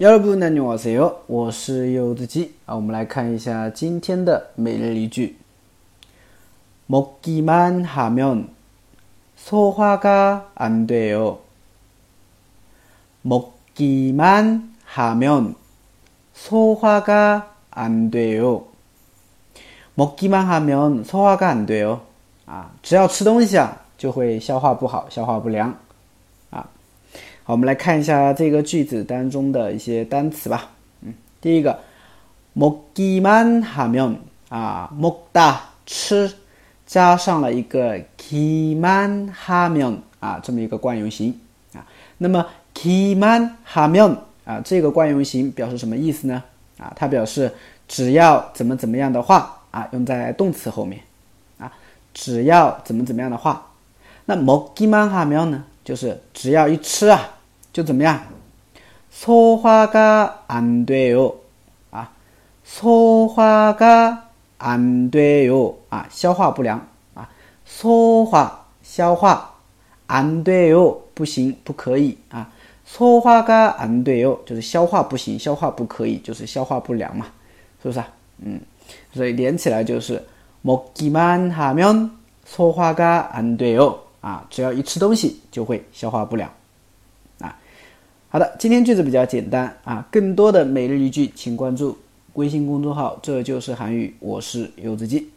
여러분 안녕하세요. 我是柚子鸡 啊，我们来看一下今天的每日一句。먹기만하면소화가안돼요 먹기만하면소화가안돼요 먹기만하면소화가안돼요啊，只要吃东西啊，就会消化不好，消化不良。 好，我们来看一下这个句子当中的一些单词吧。嗯，第一个，먹기만하면啊，먹다吃，加上了一个기만하면啊，这么一个惯用型啊。那么기만하면啊，这个惯用型表示什么意思呢？啊，它表示只要怎么怎么样的话啊，用在动词后面啊，只要怎么怎么样的话。那먹기만하면呢，就是只要一吃啊。 就怎么样？소화가안돼 요， 啊，소화가안돼 요， 啊，消化不良啊，소화消化안돼 요， 不行，不可以啊，소화가안돼 요， 就是消化不行，消化不可以，就是消化不良嘛，是不是啊？嗯，所以连起来就是먹기만하면소화가안돼 요， 啊，只要一吃东西就会消化不良。 好的，今天句子比较简单啊，更多的每日一句，请关注微信公众号，这就是韩语，我是柚子鸡。